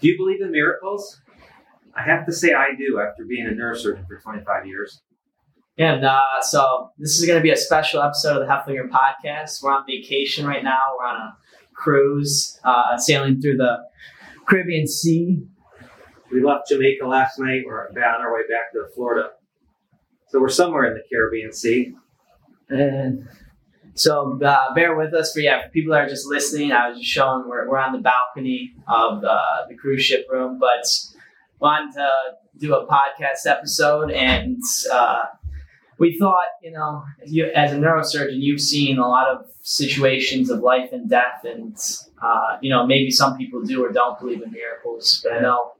Do you believe in miracles? I have to say I do after being a neurosurgeon for 25 years. Yeah, and uh, so this is going to be a special episode of the Hoeflinger podcast. We're on vacation right now. We're on a cruise, uh, sailing through the Caribbean Sea. We left Jamaica last night. We're about on our way back to Florida. So we're somewhere in the Caribbean Sea. And so uh, bear with us for yeah, for people that are just listening. I was just showing we're, we're on the balcony of the, the cruise ship room, but wanted to do a podcast episode, and uh, we thought, you know, you, as a neurosurgeon, you've seen a lot of situations of life and death, and uh, you know, maybe some people do or don't believe in miracles, but I know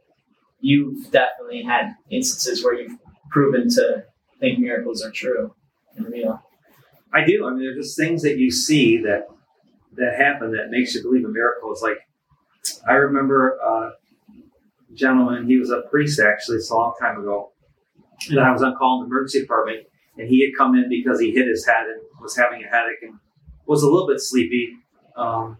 you've definitely had instances where you've proven to think miracles are true and real. I do. I mean, there's just things that you see that that happen that makes you believe in miracles. Like I remember uh, a gentleman. He was a priest actually. It's a long time ago, and I was on call in the emergency department, and he had come in because he hit his head and was having a headache and was a little bit sleepy. Um,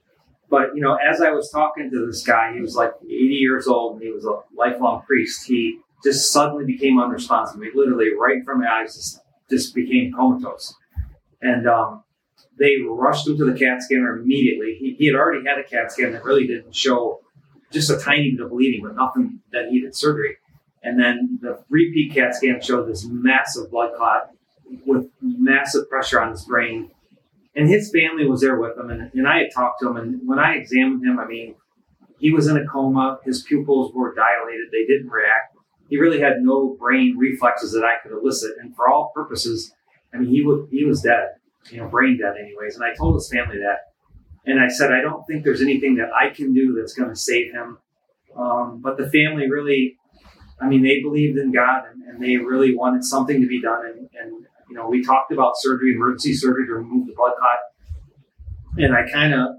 but you know, as I was talking to this guy, he was like 80 years old and he was a lifelong priest. He just suddenly became unresponsive. He literally, right from my eyes, just, just became comatose. And um, they rushed him to the CAT scanner immediately. He, he, had already had a CAT scan that really didn't show just a tiny bit of bleeding, but nothing that needed surgery. And then the repeat CAT scan showed this massive blood clot with massive pressure on his brain. And his family was there with him, and, and I had talked to him. And when I examined him, I mean, he was in a coma. His pupils were dilated; they didn't react. He really had no brain reflexes that I could elicit. And for all purposes, I mean, he was he was dead, you know, brain dead, anyways. And I told his family that, and I said, I don't think there's anything that I can do that's going to save him. Um, but the family really, I mean, they believed in God, and, and they really wanted something to be done. And, and you know, we talked about surgery, emergency surgery to remove the blood clot, and I kind of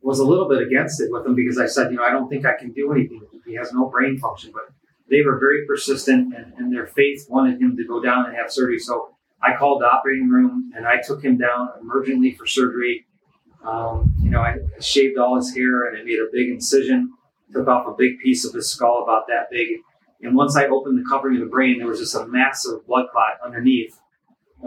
was a little bit against it with him because I said, you know, I don't think I can do anything. He has no brain function, but they were very persistent, and, and their faith wanted him to go down and have surgery. So I called the operating room and I took him down emergently for surgery. Um, you know, I shaved all his hair and I made a big incision, took off a big piece of his skull about that big. And once I opened the covering of the brain, there was just a massive blood clot underneath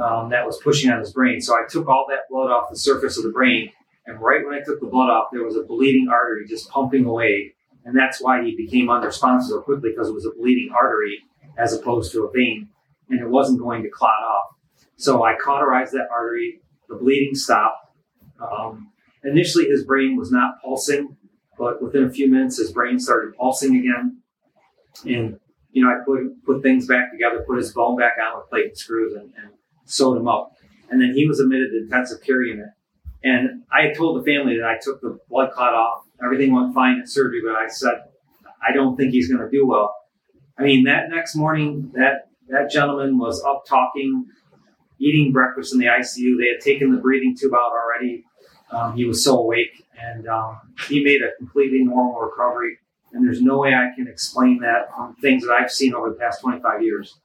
um, that was pushing on his brain. So I took all that blood off the surface of the brain. And right when I took the blood off, there was a bleeding artery just pumping away. And that's why he became unresponsive so quickly because it was a bleeding artery as opposed to a vein. And it wasn't going to clot off. So I cauterized that artery. The bleeding stopped. Um, initially, his brain was not pulsing, but within a few minutes, his brain started pulsing again. And you know, I put put things back together, put his bone back on with plate and screws, and, and sewed him up. And then he was admitted to intensive care unit. And I told the family that I took the blood clot off. Everything went fine at surgery, but I said, I don't think he's going to do well. I mean, that next morning, that that gentleman was up talking eating breakfast in the ICU. They had taken the breathing tube out already. Um, he was so awake, and um, he made a completely normal recovery. And there's no way I can explain that from things that I've seen over the past 25 years.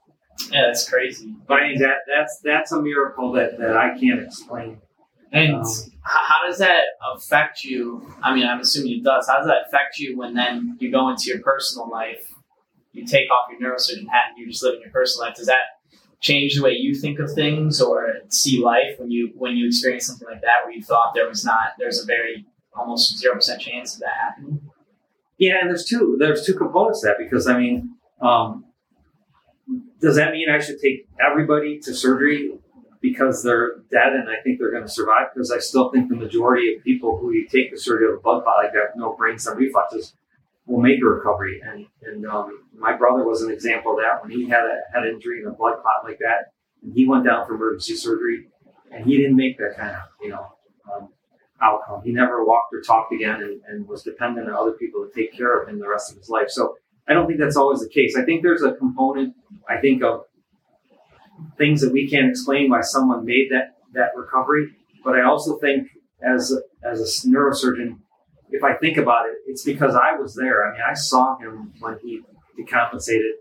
Yeah, that's crazy. But I mean, that that's that's a miracle that, that I can't explain. And um, how does that affect you? I mean, I'm assuming it does. How does that affect you when then you go into your personal life? You take off your neurosurgeon hat and you're just live in your personal life. Does that change the way you think of things or see life when you when you experience something like that where you thought there was not there's a very almost zero percent chance of that happening? Yeah, and there's two there's two components to that because I mean, um, does that mean I should take everybody to surgery because they're dead and I think they're going to survive? Because I still think the majority of people who you take the surgery of a blood clot like that, no brain brainstem reflexes, will make a recovery. And, and um, my brother was an example of that when he had a head injury and a blood clot like that, and he went down for emergency surgery, and he didn't make that kind of you know um, outcome. He never walked or talked again, and, and was dependent on other people to take care of him the rest of his life. So I don't think that's always the case. I think there's a component. I think of things that we can't explain why someone made that that recovery, but I also think as a, as a neurosurgeon if I think about it, it's because I was there. I mean, I saw him when he decompensated.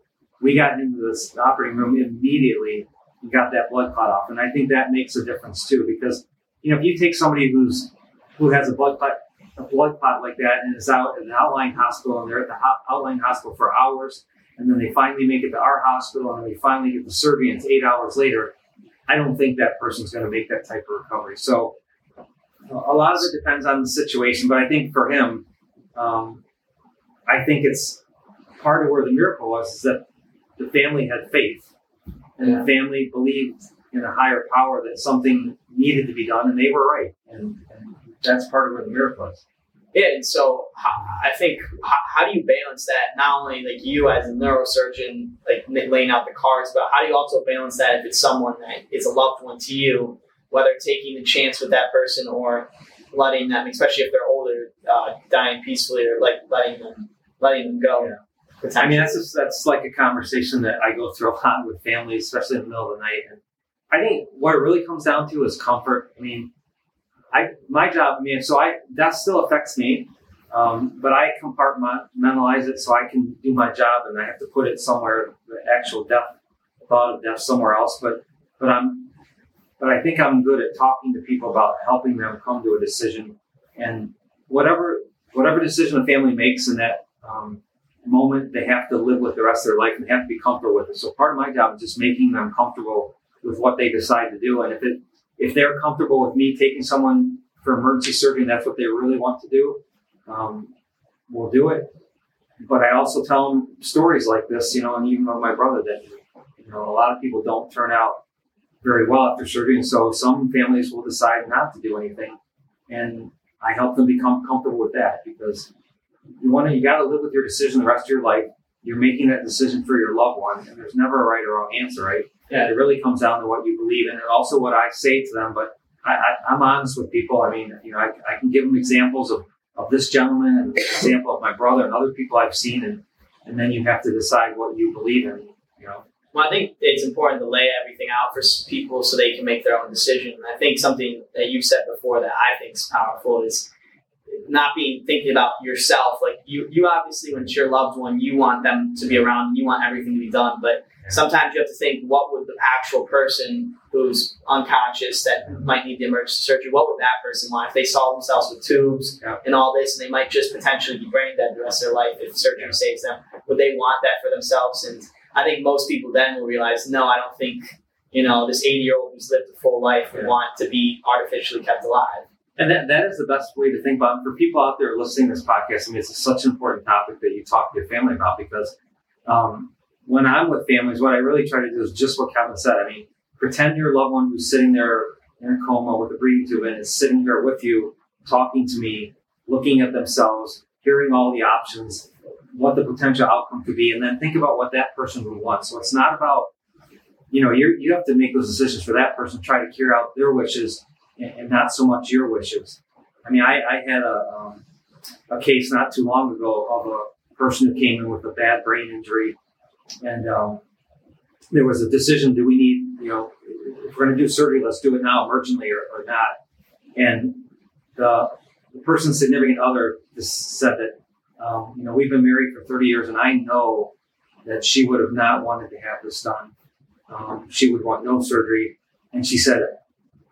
We got into this operating room immediately and got that blood clot off. And I think that makes a difference too, because, you know, if you take somebody who's, who has a blood clot, a blood clot like that and is out at an outlying hospital and they're at the ho- outlying hospital for hours and then they finally make it to our hospital and then they finally get the it's eight hours later, I don't think that person's going to make that type of recovery. So a lot of it depends on the situation, but I think for him, um, I think it's part of where the miracle was is that the family had faith and Yeah. the family believed in a higher power that something needed to be done and they were right. And, and that's part of where the miracle is. Yeah, and so I think how, how do you balance that? Not only like you as a neurosurgeon, like laying out the cards, but how do you also balance that if it's someone that is a loved one to you, whether taking the chance with that person or letting them, especially if they're older, uh, dying peacefully, or like letting them letting them go. Yeah. I mean, that's just, that's like a conversation that I go through a lot with families, especially in the middle of the night. And I think what it really comes down to is comfort. I mean, I my job, I mean, so I that still affects me, um, but I compartmentalize it so I can do my job, and I have to put it somewhere. The actual death, thought of death, somewhere else. But but I'm but I think I'm good at talking to people about helping them come to a decision, and whatever whatever decision a family makes in that. Um, moment they have to live with the rest of their life and have to be comfortable with it. So part of my job is just making them comfortable with what they decide to do. And if it if they're comfortable with me taking someone for emergency surgery and that's what they really want to do, um, we'll do it. But I also tell them stories like this, you know, and even with my brother that you know a lot of people don't turn out very well after surgery, and so some families will decide not to do anything, and I help them become comfortable with that because you want to you got to live with your decision the rest of your life. You're making that decision for your loved one, and there's never a right or wrong answer, right? Yeah. It really comes down to what you believe in, and also what I say to them. But I, I'm honest with people. I mean, you know, I, I can give them examples of, of this gentleman and an example of my brother and other people I've seen, and and then you have to decide what you believe in. You know, Well, I think it's important to lay everything out for people so they can make their own decision. And I think something that you said before that I think is powerful is not being thinking about yourself. Like you, you obviously, when it's your loved one, you want them to be around. You want everything to be done. But sometimes you have to think, what would the actual person who's unconscious that might need the emergency surgery, what would that person want if they saw themselves with tubes Yeah. and all this, and they might just potentially be brain dead the rest of their life if surgery Yeah. saves them? Would they want that for themselves? And I think most people then will realize, no, I don't think, you know, this 80 year old who's lived a full life would Yeah. want to be artificially kept alive. And that, that is the best way to think about it. For people out there listening to this podcast, I mean, it's such an important topic that you talk to your family about because um, when I'm with families, what I really try to do is just what Kevin said. I mean, pretend your loved one who's sitting there in a coma with a breathing tube and is sitting here with you, talking to me, looking at themselves, hearing all the options, what the potential outcome could be, and then think about what that person would want. So it's not about, you know, you you have to make those decisions for that person, try to carry out their wishes and, and not so much your wishes. I mean, I, I had a, um, a case not too long ago of a person who came in with a bad brain injury, and um, there was a decision: do we need, you know, if we're going to do surgery, let's do it now, emergently or, or not. And the, the person's significant other just said that, um, you know, we've been married for 30 years, and I know that she would have not wanted to have this done. Um, she would want no surgery, and she said,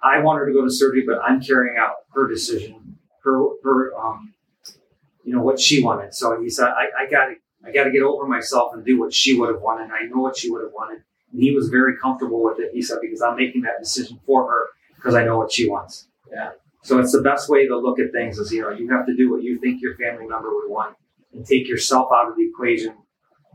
I want her to go to surgery, but I'm carrying out her decision, her, her, um, you know, what she wanted. So he said, I, I got to, I got to get over myself and do what she would have wanted. I know what she would have wanted, and he was very comfortable with it. He said, because I'm making that decision for her because I know what she wants. Yeah. So it's the best way to look at things is, you know, you have to do what you think your family member would want and take yourself out of the equation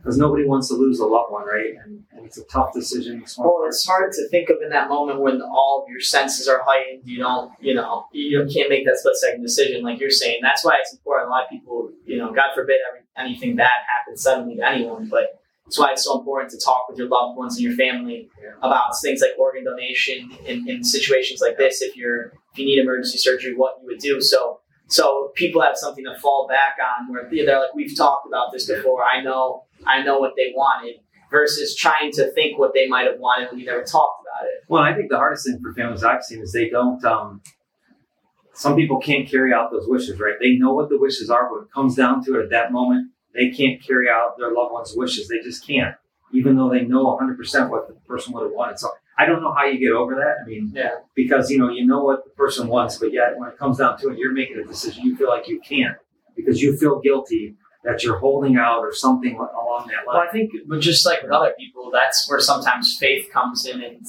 because nobody wants to lose a loved one, right? And, and it's a tough decision. It's Well, it's hard to think of in that moment when all of your senses are heightened. You don't, you know, you can't make that split second decision like you're saying. That's why it's important. A lot of people, you know, God forbid every, anything bad happens suddenly to anyone, but that's why it's so important to talk with your loved ones and your family Yeah. about things like organ donation in, in situations like this. If you're if you need emergency surgery, what you would do. So so people have something to fall back on where they're like, we've talked about this before. I know I know what they wanted versus trying to think what they might have wanted when you never talked about it. Well, I think the hardest thing for families I've seen is they don't. Um, some people can't carry out those wishes, right? They know what the wishes are, but it comes down to it at that moment, they can't carry out their loved one's wishes. They just can't, even though they know 100% what the person would have wanted. So I don't know how you get over that. I mean, Yeah. because you know you know what the person wants, but yet when it comes down to it, you're making a decision. You feel like you can't because you feel guilty that you're holding out or something along that line. Well. I think, but just like with other people, that's where sometimes faith comes in, and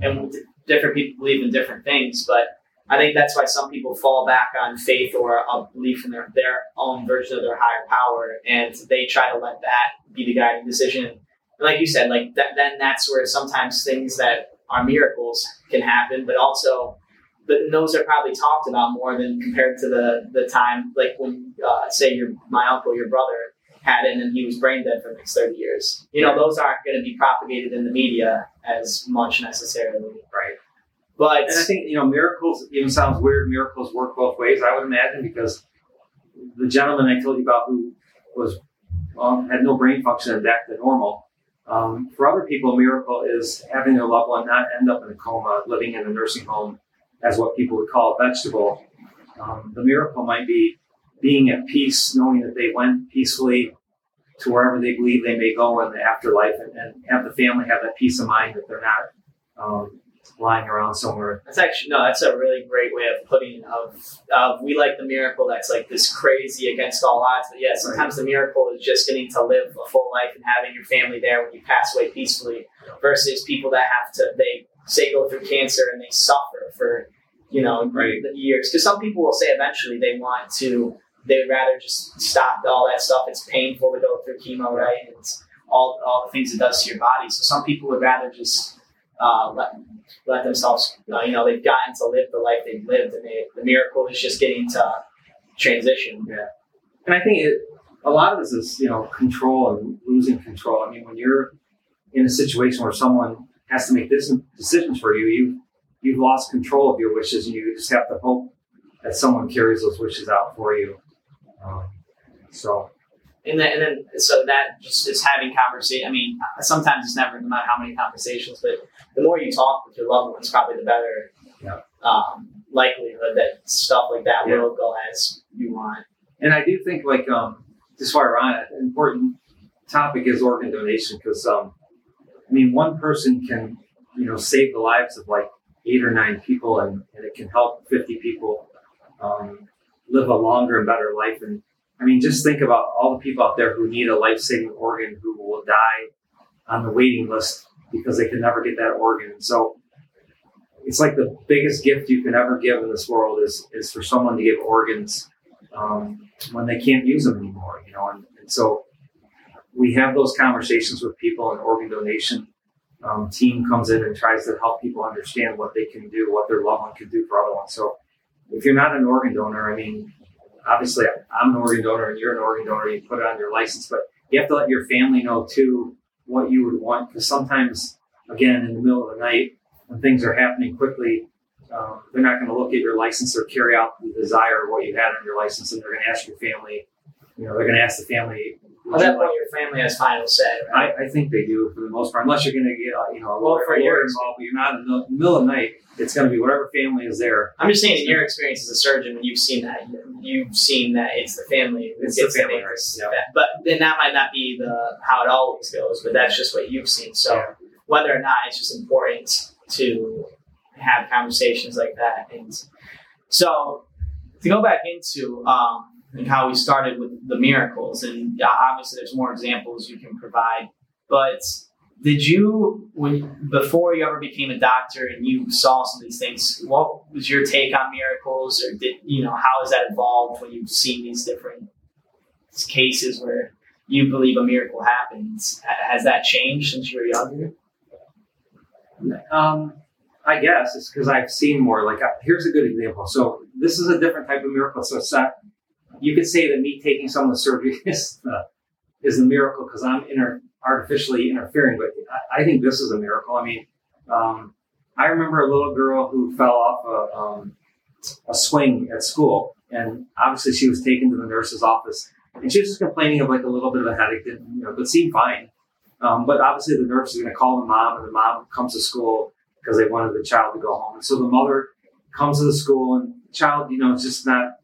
and mm-hmm. different people believe in different things. But I think that's why some people fall back on faith or a belief in their their own version of their higher power, and they try to let that be the guiding decision. And like you said, like that, then that's where sometimes things that are miracles can happen, but also. But those are probably talked about more than compared to the the time, like when, uh, say, your my uncle, your brother, had it and he was brain dead for the next 30 years. You know, those aren't going to be propagated in the media as much necessarily. Right. But And I think you know miracles even sounds weird. Miracles work both ways. I would imagine because the gentleman I told you about who was um, had no brain function and back to normal. Um, for other people, a miracle is having their loved one not end up in a coma, living in a nursing home, as what people would call a vegetable. Um, the miracle might be being at peace, knowing that they went peacefully to wherever they believe they may go in the afterlife, and, and have the family have that peace of mind that they're not um, lying around somewhere. that's actually, no, that's a really great way of putting it of, of we like the miracle that's like this crazy against all odds. But yeah, sometimes the miracle is just getting to live a full life and having your family there when you pass away peacefully versus people that have to, they say go through cancer and they suffer for, you know, Right. years. Because some people will say eventually they want to, they'd rather just stop all that stuff. It's painful to go through chemo, right? It's all, all the things it does to your body. So some people would rather just uh, let, let themselves, uh, you know, they've gotten to live the life they've lived, and they, the miracle is just getting to transition. yeah And I think it, a lot of this is, you know, control and losing control. I mean, when you're in a situation where someone has to make decisions for you, you you've lost control of your wishes, and you just have to hope that someone carries those wishes out for you. Um, so, And then, and then, so that just is having conversation. I mean, sometimes it's never, no matter how many conversations, but the more you talk with your loved ones, probably the better Yeah. um, likelihood that stuff like that Yeah. will go as you want. and I do think, like, um, just while we're on it, an important topic is organ donation because, um, I mean, one person can, you know, save the lives of like eight or nine people, and, and it can help 50 people um, live a longer and better life. And I mean, just think about all the people out there who need a life saving organ who will die on the waiting list because they can never get that organ. So it's like the biggest gift you can ever give in this world is, is for someone to give organs um, when they can't use them anymore, you know. And, and so we have those conversations with people, and organ donation um, team comes in and tries to help people understand what they can do, what their loved one can do for other ones. So if you're not an organ donor, I mean, obviously I'm an organ donor and you're an organ donor, you put it on your license, but you have to let your family know too what you would want because sometimes, again, in the middle of the night when things are happening quickly, um, they're not going to look at your license or carry out the desire of what you had on your license, and they're going to ask your family. You know, they're going to ask the family. At that point, your family has final say, right? I, I think they do for the most part, unless you're going to get uh, you know a Well, lawyer, for lawyer involved. But you're not in the middle of the night. It's going to be whatever family is there. I'm just saying, in your experience as a surgeon, when you've seen that, you've seen that it's the family It's the family, make right, this. yeah. But then that might not be the how it always goes, but that's just what you've seen. So Yeah. whether or not it's just important to have conversations like that. And so to go back into um, like how we started with the miracles, and obviously there's more examples you can provide, but did you when before you ever became a doctor and you saw some of these things what was your take on miracles or did you know how has that evolved when you've seen these different cases where you believe a miracle happens has that changed since you were younger Um, I guess it's because I've seen more. Like, uh, here's a good example. So this is a different type of miracle. So. You could say that me taking someone's surgery is the, is a miracle because I'm inter, artificially interfering. But I, I think this is a miracle. I mean, um, I remember a little girl who fell off a, um, a swing at school, and obviously she was taken to the nurse's office, and she was just complaining of like a little bit of a headache, didn't, you know, but seemed fine. Um, but obviously the nurse is going to call the mom, and the mom comes to school because they wanted the child to go home. And so the mother comes to the school, and the child, you know, is just not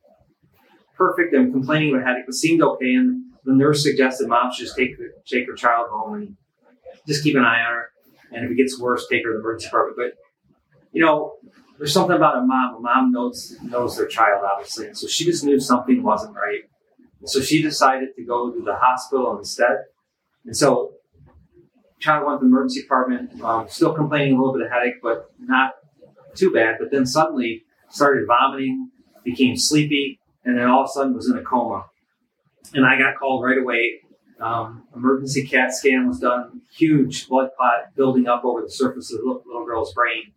perfect and complaining of a headache, but seemed okay. And the nurse suggested mom should just take take her child home and just keep an eye on her. and if it gets worse, take her to the emergency department. But you know, there's something about a mom. A mom knows knows their child obviously, and so she just knew something wasn't right. And so she decided to go to the hospital instead. And so, child went to the emergency department, um, still complaining a little bit of headache, but not too bad. But then suddenly started vomiting, became sleepy, and then all of a sudden was in a coma. And I got called right away. Um, emergency CAT scan was done. Huge blood clot building up over the surface of the little, girl's brain.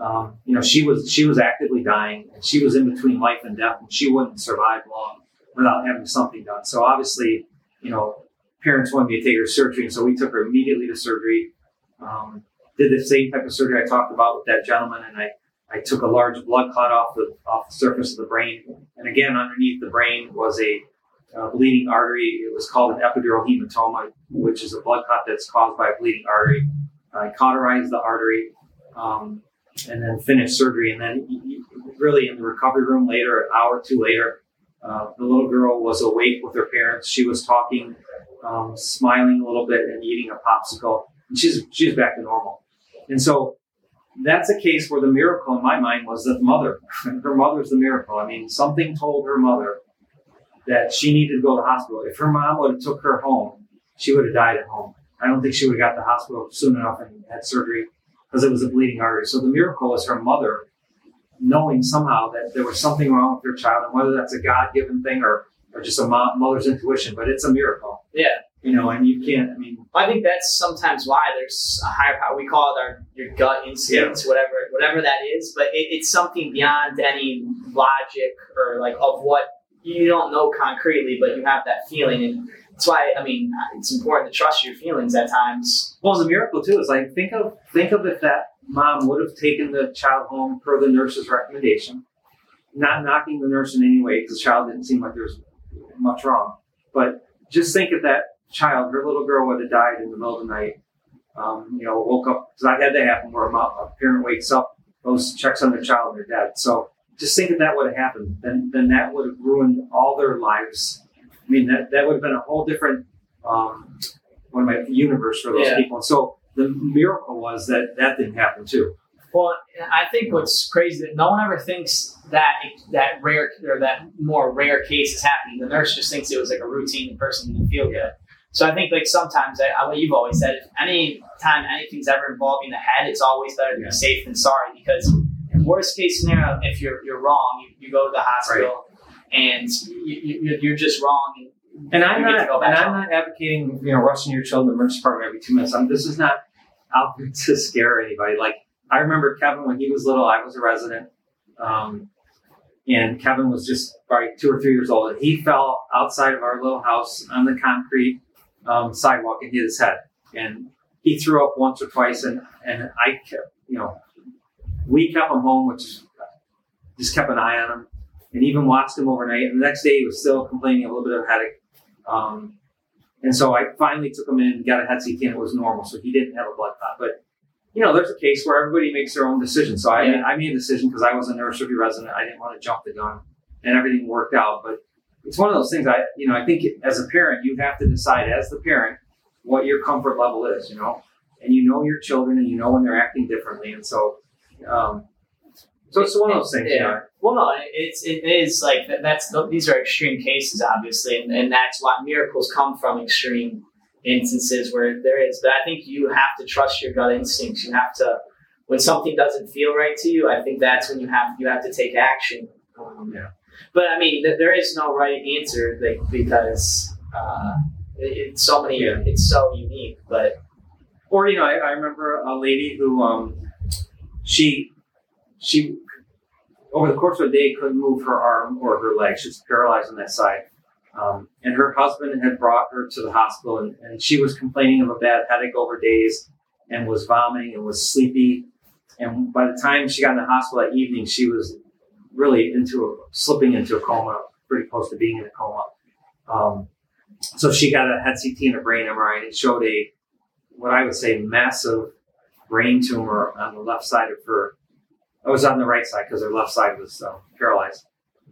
Um, you know, she was she was actively dying, and she was in between life and death, and she wouldn't survive long without having something done. So obviously, you know, parents wanted me to take her to surgery, and so we took her immediately to surgery. Um, did the same type of surgery I talked about with that gentleman, and I I took a large blood clot off the off the surface of the brain, and again underneath the brain was a uh, bleeding artery. It was called an epidural hematoma, which is a blood clot that's caused by a bleeding artery. I cauterized the artery, um, and then finished surgery. And then, really, in the recovery room later, an hour or two later, uh, the little girl was awake with her parents. She was talking, um, smiling a little bit, and eating a popsicle. And she's she's back to normal. And so that's a case where the miracle in my mind was that the mother, her mother's the miracle. I mean, something told her mother that she needed to go to the hospital. If her mom would have took her home, she would have died at home. I don't think she would have got the hospital soon enough and had surgery because it was a bleeding artery. So the miracle is her mother knowing somehow that there was something wrong with her child, and whether that's a God given thing or, or just a mother's intuition, but it's a miracle. Yeah. You know, and you can't, I mean, I think that's sometimes why there's a higher power. We call it our your gut instinct, yeah. whatever whatever that is. But it, it's something beyond any logic or like of what you don't know concretely, but you have that feeling, and that's why I mean it's important to trust your feelings at times. Well, it's a miracle too It's like think of think of if that mom would have taken the child home per the nurse's recommendation, not knocking the nurse in any way because the child didn't seem like there was much wrong, but just think of that child, her little girl would have died in the middle of the night. Um, you know, woke up because I had that happen where a, parent wakes up, goes checks on their child, and they're dead. So just think if that would have happened, then then that would have ruined all their lives. I mean, that that would have been a whole different um, one of my universe for those yeah. people. And so the miracle was that that didn't happen too. Well, I think what's crazy that no one ever thinks that that rare or that more rare case is happening. The nurse just thinks it was like a routine person didn't feel good. So I think like sometimes I, what you've always said, any time anything's ever involving the head, it's always better to be safe than sorry because worst case scenario, if you're you're wrong, you, you go to the hospital right. and you, are just wrong. And, and I'm not, and I'm not advocating you know rushing your children to the emergency department every two minutes. I'm, this is not out to scare anybody. Like I remember Kevin when he was little, I was a resident, um, and Kevin was just probably two or three years old, and he fell outside of our little house on the concrete um, sidewalk and hit his head, and he threw up once or twice, and and I kept you know we kept him home, which just kept an eye on him, and even watched him overnight. And the next day, he was still complaining a little bit of headache. Um, and so I finally took him in, got a head CT, and it was normal. So he didn't have a blood clot. But you know, there's a case where everybody makes their own decision. So I, yeah. made, I made a decision because I was a nurse neurosurgery resident. I didn't want to jump the gun, and everything worked out. But it's one of those things. I, you know, I think as a parent, you have to decide as the parent what your comfort level is. You know, and you know your children, and you know when they're acting differently, and so um, so it's one of those things. Yeah. Well, no, it's it is like that's these are extreme cases, obviously, and, and that's why miracles come from extreme instances where there is. But I think you have to trust your gut instincts. You have to when something doesn't feel right to you. I think that's when you have you have to take action. Um, yeah. But I mean, th- there is no right answer like, because uh, it, it's so many. Yeah. It's so unique, but. Or you know, I, I remember a lady who um, she she over the course of a day couldn't move her arm or her leg. She was paralyzed on that side. Um, and her husband had brought her to the hospital, and, and, she was complaining of a bad headache over days, and was vomiting and was sleepy. And by the time she got in the hospital that evening, she was really into a, slipping into a coma, pretty close to being in a coma. Um, so she got a head CT and a brain MRI, and it showed a what I would say massive brain tumor on the left side of her. I was on the right side because her left side was uh, paralyzed.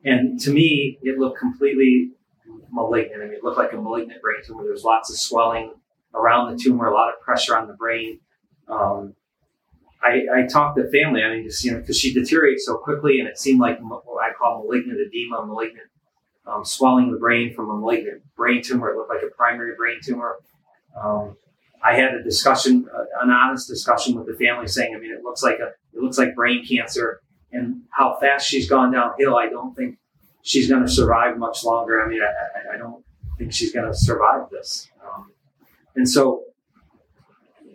And to me, it looked completely malignant. I mean, it looked like a malignant brain tumor. There's lots of swelling around the tumor, a lot of pressure on the brain. um, I, I talked to family. I mean, just you know, because she deteriorates so quickly, and it seemed like what I call malignant edema, malignant um, swelling the brain from a malignant brain tumor. It looked like a primary brain tumor. Um, I had a discussion, uh, an honest discussion with the family, saying, I mean, it looks like a, it looks like brain cancer, and how fast she's gone downhill. I don't think she's going to survive much longer. I mean, I, I don't think she's going to survive this. Um, and so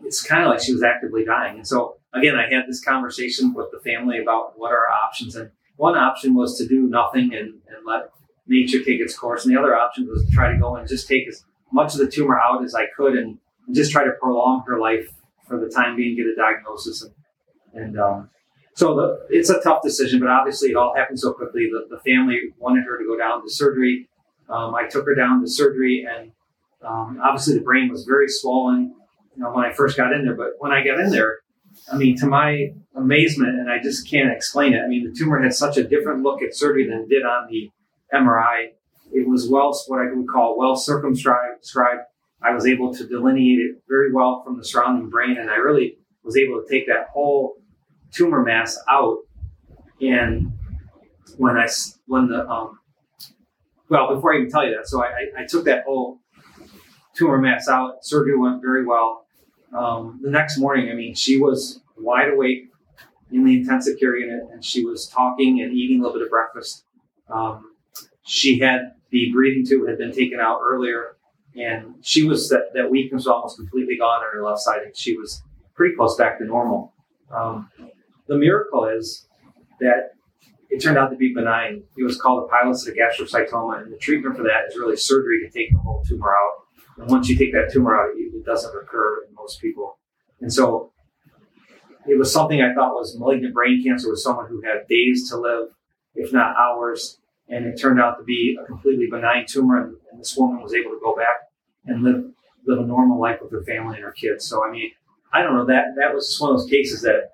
it's kind of like she was actively dying. And so again, I had this conversation with the family about what our options. And one option was to do nothing and, and let nature take its course. And the other option was to try to go and just take as much of the tumor out as I could and, and just try to prolong her life for the time being, get a diagnosis. And, and um, so the, it's a tough decision, but obviously it all happened so quickly. The, the family wanted her to go down to surgery. Um, I took her down to surgery, and um, obviously the brain was very swollen. You know, when I first got in there, but when I got in there, I mean, to my amazement, and I just can't explain it. I mean, the tumor had such a different look at surgery than it did on the MRI. It was well, what I would call well circumscribed. I was able to delineate it very well from the surrounding brain, and I really was able to take that whole tumor mass out. And when I when the um, well, before I even tell you that, so I, I, I took that whole tumor mass out. Surgery went very well. Um, the next morning, I mean, she was wide awake in the intensive care unit, and she was talking and eating a little bit of breakfast. Um, she had the breathing tube had been taken out earlier, and she was that, that weakness was almost completely gone on her left side, and she was pretty close back to normal. Um, the miracle is that it turned out to be benign. It was called a pilocytic astrocytoma, and the treatment for that is really surgery to take the whole tumor out. And once you take that tumor out, it doesn't recur in most people. And so it was something I thought was malignant brain cancer with someone who had days to live, if not hours. And it turned out to be a completely benign tumor, and, and this woman was able to go back and live live a normal life with her family and her kids. So I mean, I don't know that that was just one of those cases that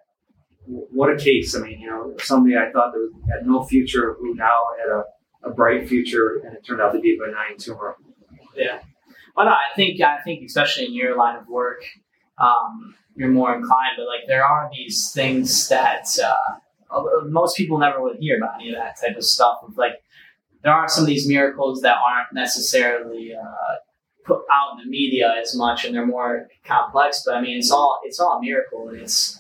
what a case. I mean, you know, somebody I thought that had no future who now had a, a bright future, and it turned out to be a benign tumor. Yeah. Well, no, I think I think especially in your line of work, um, you're more inclined. But like, there are these things that uh, most people never would hear about any of that type of stuff. Like, there are some of these miracles that aren't necessarily uh, put out in the media as much, and they're more complex. But I mean, it's all it's all a miracle, and it's.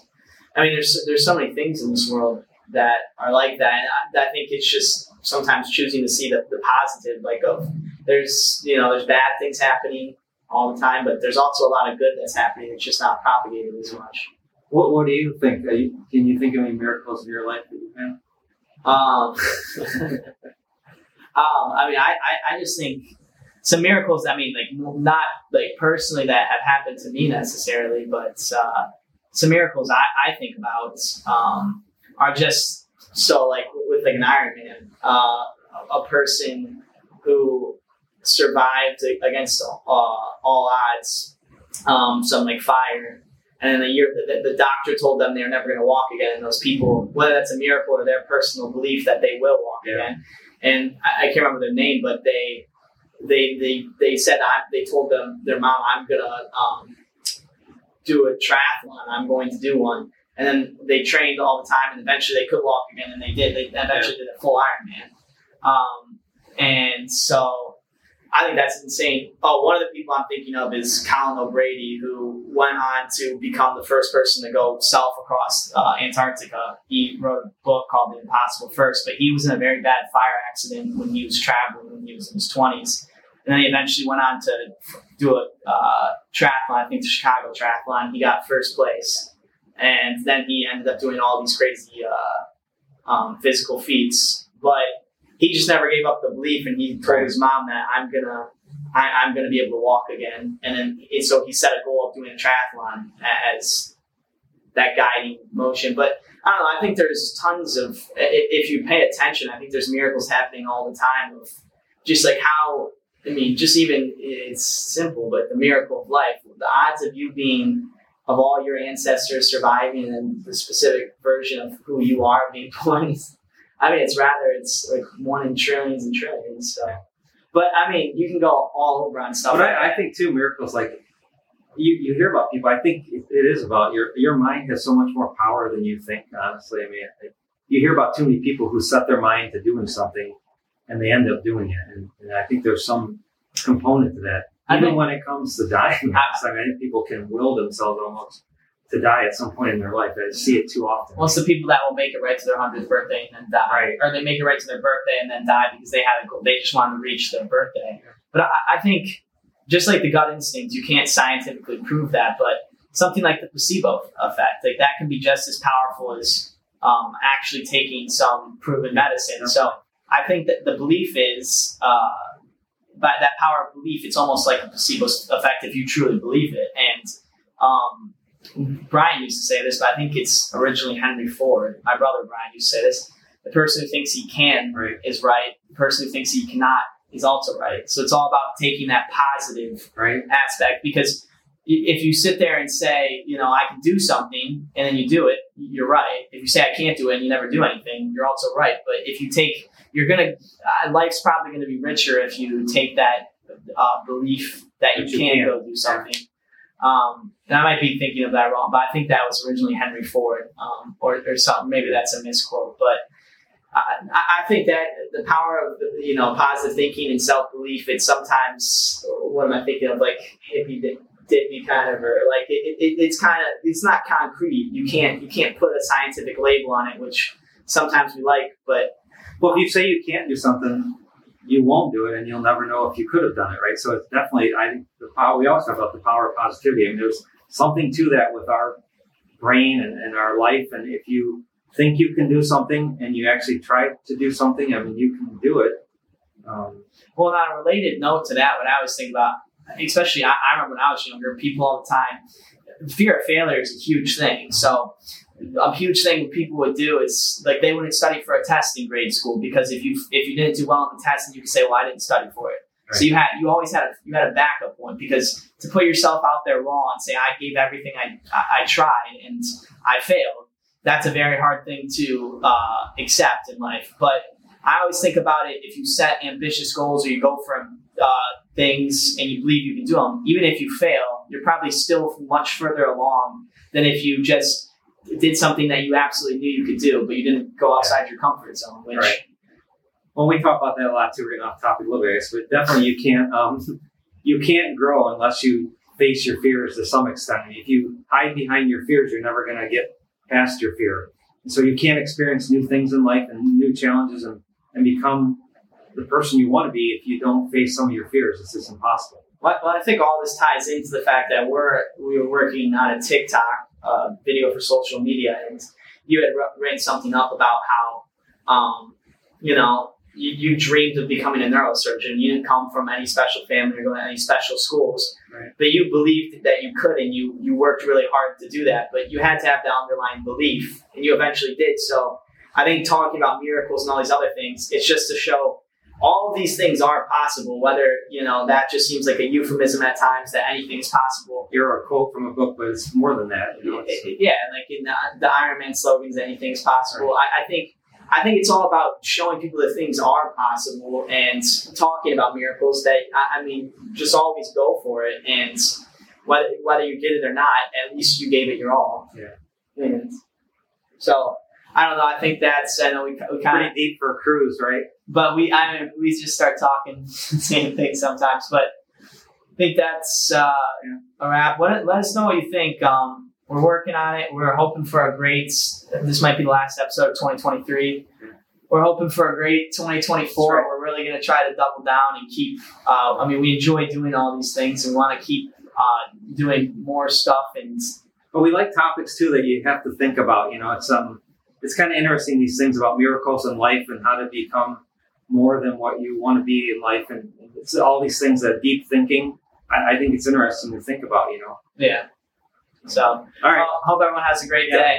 I mean, there's there's so many things in this world that are like that, and I, I think it's just sometimes choosing to see the, the positive, like of there's you know there's bad things happening all the time, but there's also a lot of good that's happening. It's just not propagated as much. What What do you think? You, can you think of any miracles in your life that you've had? Um, um, I mean, I, I, I just think some miracles. I mean, like not like personally that have happened to me necessarily, but uh, some miracles I, I think about um, are just so like with like an Ironman, uh, a person who survived against uh, all odds um, some like fire. And then the year the, the doctor told them they're never going to walk again. And those people, whether that's a miracle or their personal belief that they will walk yeah. again. And I, I, can't remember their name, but they they they they said I, they told them their mom I'm gonna um, do a triathlon. I'm going to do one. And then they trained all the time, and eventually they could walk again, and they did. They eventually yeah. did a full Ironman. Um, and so I think that's insane. Oh, one of the people I'm thinking of is Colin O'Brady, who went on to become the first person to go south across uh, Antarctica. He wrote a book called The Impossible First, but he was in a very bad fire accident when he was traveling when he was in his 20s. And then he eventually went on to do a uh, triathlon, I think the Chicago triathlon. He got first place. And then he ended up doing all these crazy uh, um, physical feats. But he just never gave up the belief, and he told his mom that I'm gonna, I, am gonna be able to walk again. And then and so he set a goal of doing a triathlon as that guiding motion. But I don't know. I think there's tons of if you pay attention. I think there's miracles happening all the time of just like how I mean, just even it's simple, but the miracle of life. The odds of you being of all your ancestors surviving and the specific version of who you are being born I mean, it's rather it's like one in trillions and trillions. So, but I mean, you can go all over on stuff. But I, I think too, miracles like you, you hear about people. I think it, it is about your your mind has so much more power than you think. Honestly, I mean, you hear about too many people who set their mind to doing something and they end up doing it. And, and I think there's some component to that. I Even when it comes to dying, I mean, people can will themselves almost to die at some point in their life. I see it too often. Well, it's the people that will make it right to their hundredth birthday and then die, Right. or they make it right to their birthday and then die because they had a goal. They just wanted to reach their birthday. But I, I think, just like the gut instinct, you can't scientifically prove that, but something like the placebo effect, like that can be just as powerful as um, actually taking some proven medicine. So I think that the belief is. Uh, by that power of belief, it's almost like a placebo effect if you truly believe it. And um, Brian used to say this, but I think it's originally Henry Ford. My brother Brian used to say this. The person who thinks he can Right. is right. The person who thinks he cannot is also right. So it's all about taking that positive Right. aspect because if you sit there and say, you know, I can do something and then you do it, you're right. If you say I can't do it and you never do anything, you're also right. But if you take, you're gonna, uh, life's probably gonna be richer if you take that uh, belief that you you can can. go do something. Um, and I might be thinking of that wrong, but I think that was originally Henry Ford, um, or, or something. Maybe that's a misquote, but I, I- think that the power of you know positive thinking and self belief. It's sometimes what am I thinking of like hippie di- dippy kind of or like it, it, it's kind of it's not concrete. You can't you can't put a scientific label on it, which sometimes we like, but Well, if you say you can't do something, you won't do it, and you'll never know if you could have done it, right? So it's definitely, I think the power. We always talk about the power of positivity. I mean, there's something to that with our brain and, and our life, and if you think you can do something and you actually try to do something, I mean, you can do it. Um, Well, on a related note to that, what I always think about, especially I, I remember when I was younger, people all the time, fear of failure is a huge thing. So, a huge thing people would do is like they wouldn't study for a test in grade school because if you if you didn't do well on the test, then you could say, "Well, I didn't study for it." So you had you always had a you had a backup one because to put yourself out there raw and say, "I gave everything I I, I tried and I failed," that's a very hard thing to uh, accept in life. But I always think about it if you set ambitious goals or you go for uh, things and you believe you can do them, even if you fail, you're probably still much further along than if you just did something that you absolutely knew you could do, but you didn't go outside your comfort zone. Which, Right. well, we talk about that a lot too. We're getting off topic a little bit, but definitely you can't um, you can't grow unless you face your fears to some extent. If you hide behind your fears, you're never going to get past your fear. So you can't experience new things in life and new challenges and, and become the person you want to be if you don't face some of your fears. It's just impossible. Well, well, I think all this ties into the fact that we're we were working on a TikTok uh, video for social media, and you had wr- written something up about how, um, you know, you, you dreamed of becoming a neurosurgeon. You didn't come from any special family or go to any special schools, Right. but you believed that you could, and you you worked really hard to do that. But you had to have the underlying belief, and you eventually did. So I think talking about miracles and all these other things, it's just to show all of these things are possible. Whether you know that just seems like a euphemism at times that anything is possible. You're a quote from a book, but it's more than that. You know, Yeah, like in the, the Ironman slogans, anything is possible. I, I think I think it's all about showing people that things are possible and talking about miracles. That I, I mean, just always go for it, and whether whether you did it or not, at least you gave it your all. Yeah. And so I don't know. I think that's I know we, we kind of pretty deep for a cruise, right? But we I mean, we just start talking the same thing sometimes. But I think that's uh, a wrap. Let, let us know what you think. Um, we're working on it. We're hoping for a great. This might be the last episode of 2023. We're hoping for a great 2024. Right. We're really going to try to double down and keep. Uh, I mean, we enjoy doing all these things and want to keep uh, doing more stuff. And But we like topics too that you have to think about. You know, it's um, it's kind of interesting these things about miracles in life and how to become more than what you want to be in life, and it's all these things that deep thinking. I, I think it's interesting to think about. You know. yeah. So, All right. well, hope everyone has a great Yeah. day.